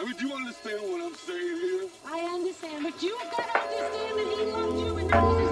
I mean, do you understand what I'm saying here? I understand, but you've got to understand that he loved you and that was his.